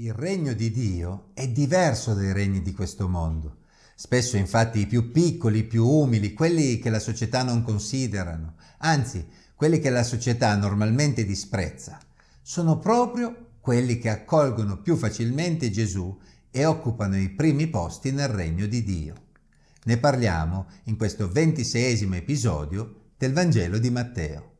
Il regno di Dio è diverso dai regni di questo mondo. Spesso infatti i più piccoli, i più umili, quelli che la società non considerano, anzi quelli che la società normalmente disprezza, sono proprio quelli che accolgono più facilmente Gesù e occupano i primi posti nel regno di Dio. Ne parliamo in questo ventiseiesimo episodio del Vangelo di Matteo.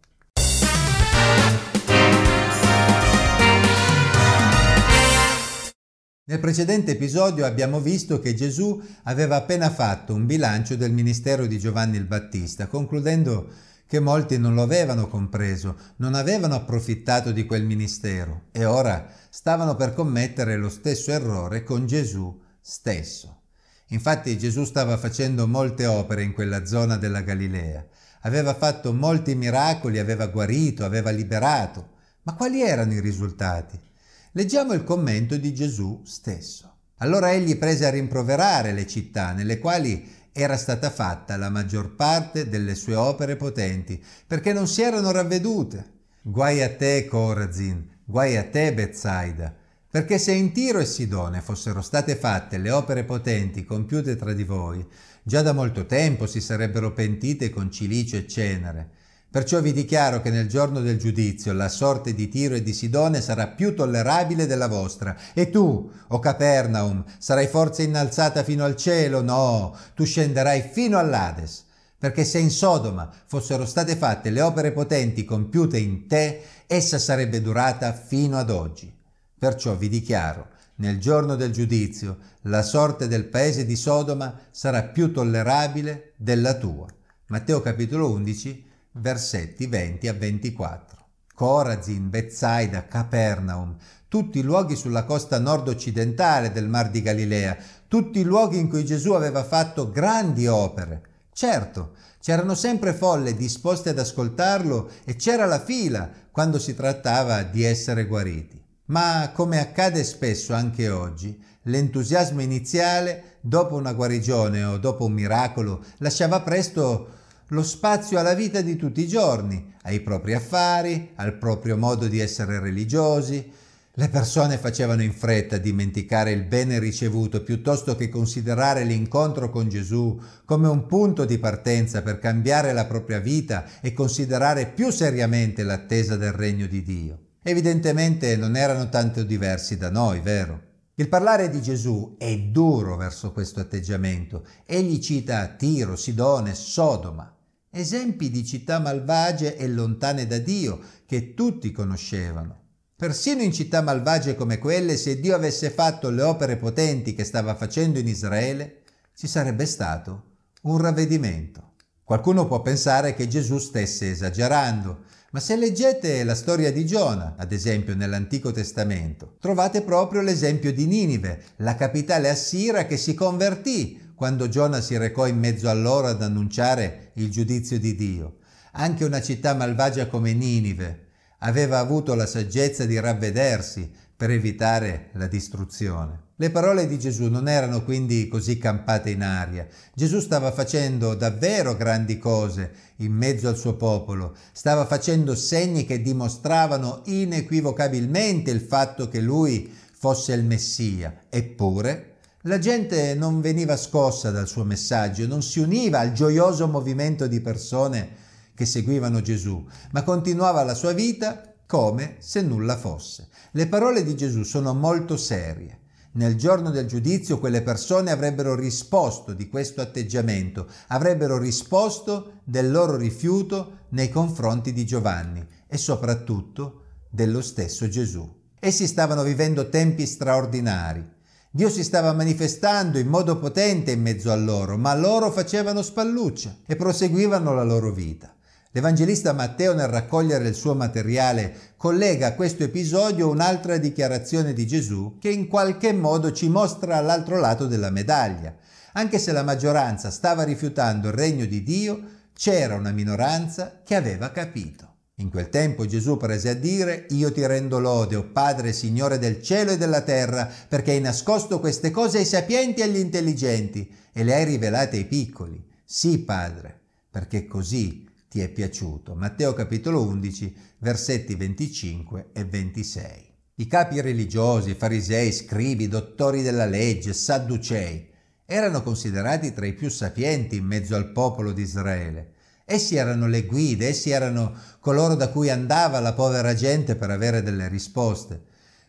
Nel precedente episodio abbiamo visto che Gesù aveva appena fatto un bilancio del ministero di Giovanni il Battista, concludendo che molti non lo avevano compreso, non avevano approfittato di quel ministero e ora stavano per commettere lo stesso errore con Gesù stesso. Infatti Gesù stava facendo molte opere in quella zona della Galilea, aveva fatto molti miracoli, aveva guarito, aveva liberato, ma quali erano i risultati? Leggiamo il commento di Gesù stesso. Allora egli prese a rimproverare le città nelle quali era stata fatta la maggior parte delle sue opere potenti, perché non si erano ravvedute. Guai a te, Corazin, guai a te, Bethsaida, perché se in Tiro e Sidone fossero state fatte le opere potenti compiute tra di voi, già da molto tempo si sarebbero pentite con cilicio e cenere. Perciò vi dichiaro che nel giorno del giudizio la sorte di Tiro e di Sidone sarà più tollerabile della vostra. E tu, o Capernaum, sarai forse innalzata fino al cielo? No, tu scenderai fino all'Ades. Perché se in Sodoma fossero state fatte le opere potenti compiute in te, essa sarebbe durata fino ad oggi. Perciò vi dichiaro, nel giorno del giudizio, la sorte del paese di Sodoma sarà più tollerabile della tua. Matteo capitolo 11, versetti 20 a 24. Corazin, Bethsaida, Capernaum, tutti i luoghi sulla costa nord-occidentale del Mar di Galilea, tutti i luoghi in cui Gesù aveva fatto grandi opere. Certo, c'erano sempre folle disposte ad ascoltarlo e c'era la fila quando si trattava di essere guariti. Ma come accade spesso anche oggi, l'entusiasmo iniziale, dopo una guarigione o dopo un miracolo, lasciava presto lo spazio alla vita di tutti i giorni, ai propri affari, al proprio modo di essere religiosi. Le persone facevano in fretta a dimenticare il bene ricevuto piuttosto che considerare l'incontro con Gesù come un punto di partenza per cambiare la propria vita e considerare più seriamente l'attesa del regno di Dio. Evidentemente non erano tanto diversi da noi, vero? Il parlare di Gesù è duro verso questo atteggiamento. Egli cita Tiro, Sidone, Sodoma esempi di città malvagie e lontane da Dio che tutti conoscevano. Persino in città malvagie come quelle, se Dio avesse fatto le opere potenti che stava facendo in Israele, ci sarebbe stato un ravvedimento. Qualcuno può pensare che Gesù stesse esagerando, ma se leggete la storia di Giona, ad esempio nell'Antico Testamento, trovate proprio l'esempio di Ninive, la capitale assira che si convertì quando Giona si recò in mezzo a loro ad annunciare il giudizio di Dio. Anche una città malvagia come Ninive aveva avuto la saggezza di ravvedersi per evitare la distruzione. Le parole di Gesù non erano quindi così campate in aria. Gesù stava facendo davvero grandi cose in mezzo al suo popolo, stava facendo segni che dimostravano inequivocabilmente il fatto che lui fosse il Messia. Eppure la gente non veniva scossa dal suo messaggio, non si univa al gioioso movimento di persone che seguivano Gesù, ma continuava la sua vita come se nulla fosse. Le parole di Gesù sono molto serie. Nel giorno del giudizio quelle persone avrebbero risposto di questo atteggiamento, avrebbero risposto del loro rifiuto nei confronti di Giovanni e soprattutto dello stesso Gesù. Essi stavano vivendo tempi straordinari, Dio si stava manifestando in modo potente in mezzo a loro, ma loro facevano spalluccia e proseguivano la loro vita. L'Evangelista Matteo nel raccogliere il suo materiale collega a questo episodio un'altra dichiarazione di Gesù che in qualche modo ci mostra l'altro lato della medaglia. Anche se la maggioranza stava rifiutando il regno di Dio, c'era una minoranza che aveva capito. In quel tempo Gesù prese a dire, Io ti rendo lode, o Padre, Signore del cielo e della terra, perché hai nascosto queste cose ai sapienti e agli intelligenti e le hai rivelate ai piccoli. Sì, Padre, perché così ti è piaciuto. Matteo capitolo 11, versetti 25 e 26. I capi religiosi, farisei, scribi, dottori della legge, sadducei, erano considerati tra i più sapienti in mezzo al popolo di Israele. Essi erano le guide, essi erano coloro da cui andava la povera gente per avere delle risposte.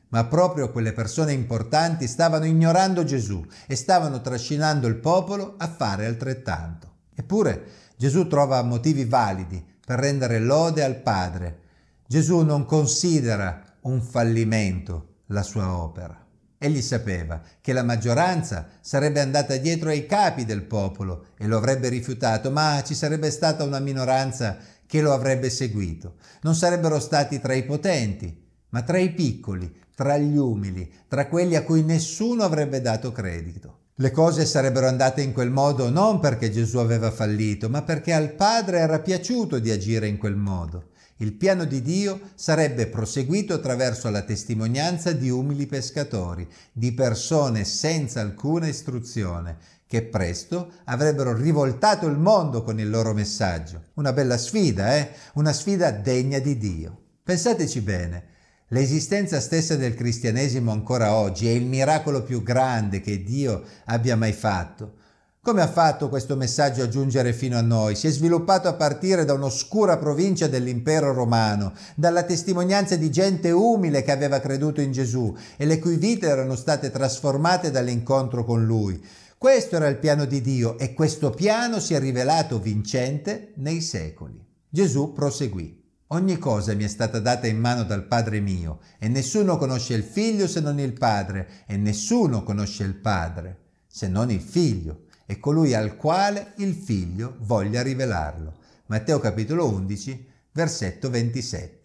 Ma proprio quelle persone importanti stavano ignorando Gesù e stavano trascinando il popolo a fare altrettanto. Eppure Gesù trova motivi validi per rendere lode al Padre. Gesù non considera un fallimento la sua opera. Egli sapeva che la maggioranza sarebbe andata dietro ai capi del popolo e lo avrebbe rifiutato, ma ci sarebbe stata una minoranza che lo avrebbe seguito. Non sarebbero stati tra i potenti, ma tra i piccoli, tra gli umili, tra quelli a cui nessuno avrebbe dato credito. Le cose sarebbero andate in quel modo non perché Gesù aveva fallito, ma perché al Padre era piaciuto di agire in quel modo. Il piano di Dio sarebbe proseguito attraverso la testimonianza di umili pescatori, di persone senza alcuna istruzione, che presto avrebbero rivoltato il mondo con il loro messaggio. Una bella sfida, eh? Una sfida degna di Dio. Pensateci bene, l'esistenza stessa del cristianesimo ancora oggi è il miracolo più grande che Dio abbia mai fatto. Come ha fatto questo messaggio a giungere fino a noi? Si è sviluppato a partire da un'oscura provincia dell'impero romano, dalla testimonianza di gente umile che aveva creduto in Gesù e le cui vite erano state trasformate dall'incontro con Lui. Questo era il piano di Dio e questo piano si è rivelato vincente nei secoli. Gesù proseguì. Ogni cosa mi è stata data in mano dal Padre mio e nessuno conosce il Figlio se non il Padre e nessuno conosce il Padre se non il Figlio e colui al quale il figlio voglia rivelarlo. Matteo capitolo 11, versetto 27.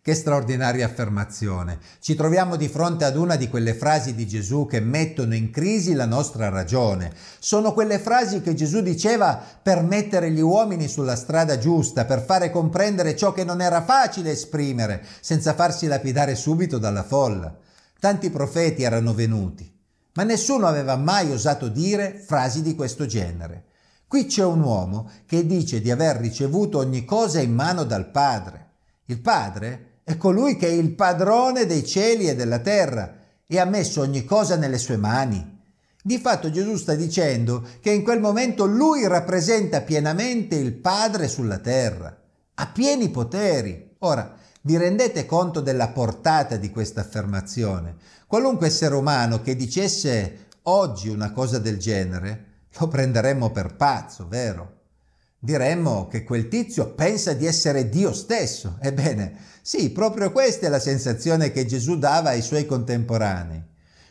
Che straordinaria affermazione. Ci troviamo di fronte ad una di quelle frasi di Gesù che mettono in crisi la nostra ragione. Sono quelle frasi che Gesù diceva per mettere gli uomini sulla strada giusta, per fare comprendere ciò che non era facile esprimere, senza farsi lapidare subito dalla folla. Tanti profeti erano venuti, ma nessuno aveva mai osato dire frasi di questo genere. Qui c'è un uomo che dice di aver ricevuto ogni cosa in mano dal Padre. Il Padre è colui che è il padrone dei cieli e della terra e ha messo ogni cosa nelle sue mani. Di fatto Gesù sta dicendo che in quel momento lui rappresenta pienamente il Padre sulla terra, ha pieni poteri. Ora, vi rendete conto della portata di questa affermazione? Qualunque essere umano che dicesse oggi una cosa del genere, lo prenderemmo per pazzo, vero? Diremmo che quel tizio pensa di essere Dio stesso. Ebbene, sì, proprio questa è la sensazione che Gesù dava ai suoi contemporanei.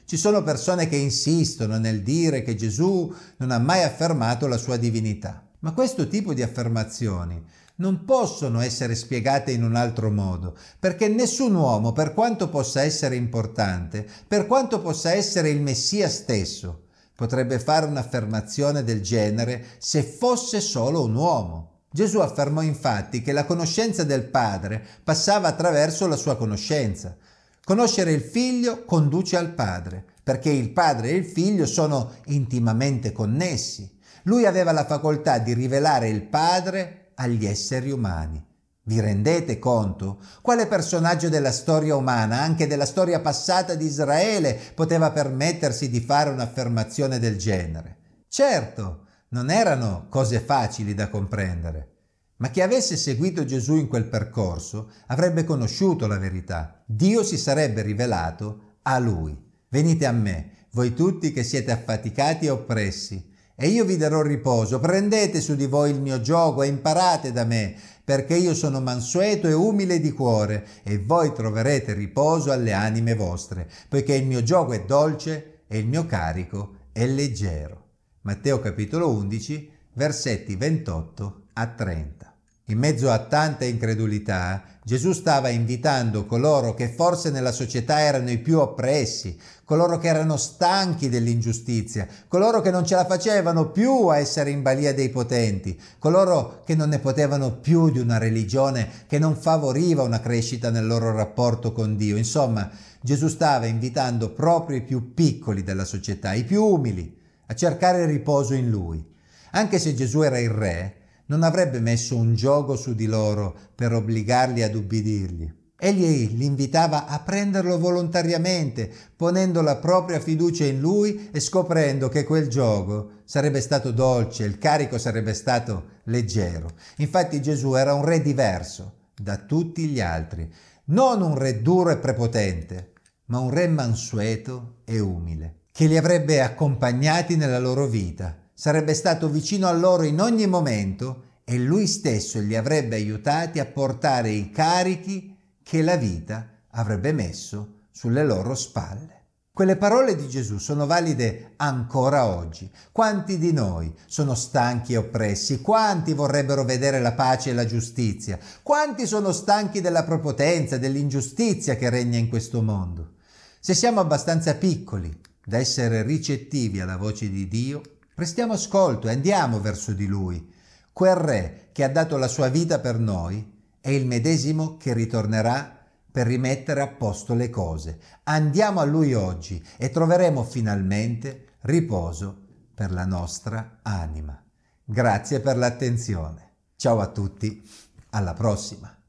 Ci sono persone che insistono nel dire che Gesù non ha mai affermato la sua divinità, ma questo tipo di affermazioni non possono essere spiegate in un altro modo, perché nessun uomo, per quanto possa essere importante, per quanto possa essere il Messia stesso, potrebbe fare un'affermazione del genere se fosse solo un uomo. Gesù affermò infatti che la conoscenza del Padre passava attraverso la sua conoscenza. Conoscere il Figlio conduce al Padre, perché il Padre e il Figlio sono intimamente connessi. Lui aveva la facoltà di rivelare il Padre agli esseri umani. Vi rendete conto? Quale personaggio della storia umana, anche della storia passata di Israele, poteva permettersi di fare un'affermazione del genere? Certo, non erano cose facili da comprendere, ma chi avesse seguito Gesù in quel percorso avrebbe conosciuto la verità. Dio si sarebbe rivelato a lui. Venite a me, voi tutti che siete affaticati e oppressi, e io vi darò riposo. Prendete su di voi il mio gioco e imparate da me, perché io sono mansueto e umile di cuore, e voi troverete riposo alle anime vostre, poiché il mio gioco è dolce e il mio carico è leggero. Matteo capitolo 11, versetti 28 a 30. In mezzo a tanta incredulità, Gesù stava invitando coloro che forse nella società erano i più oppressi, coloro che erano stanchi dell'ingiustizia, coloro che non ce la facevano più a essere in balia dei potenti, coloro che non ne potevano più di una religione che non favoriva una crescita nel loro rapporto con Dio. Insomma, Gesù stava invitando proprio i più piccoli della società, i più umili, a cercare riposo in Lui. Anche se Gesù era il Re, non avrebbe messo un gioco su di loro per obbligarli ad ubbidirgli. Egli li invitava a prenderlo volontariamente, ponendo la propria fiducia in lui e scoprendo che quel gioco sarebbe stato dolce, il carico sarebbe stato leggero. Infatti Gesù era un re diverso da tutti gli altri, non un re duro e prepotente, ma un re mansueto e umile, che li avrebbe accompagnati nella loro vita, sarebbe stato vicino a loro in ogni momento e lui stesso li avrebbe aiutati a portare i carichi che la vita avrebbe messo sulle loro spalle. Quelle parole di Gesù sono valide ancora oggi. Quanti di noi sono stanchi e oppressi? Quanti vorrebbero vedere la pace e la giustizia? Quanti sono stanchi della prepotenza, dell'ingiustizia che regna in questo mondo? Se siamo abbastanza piccoli da essere ricettivi alla voce di Dio, prestiamo ascolto e andiamo verso di Lui, quel Re che ha dato la sua vita per noi è il medesimo che ritornerà per rimettere a posto le cose. Andiamo a Lui oggi e troveremo finalmente riposo per la nostra anima. Grazie per l'attenzione. Ciao a tutti, alla prossima.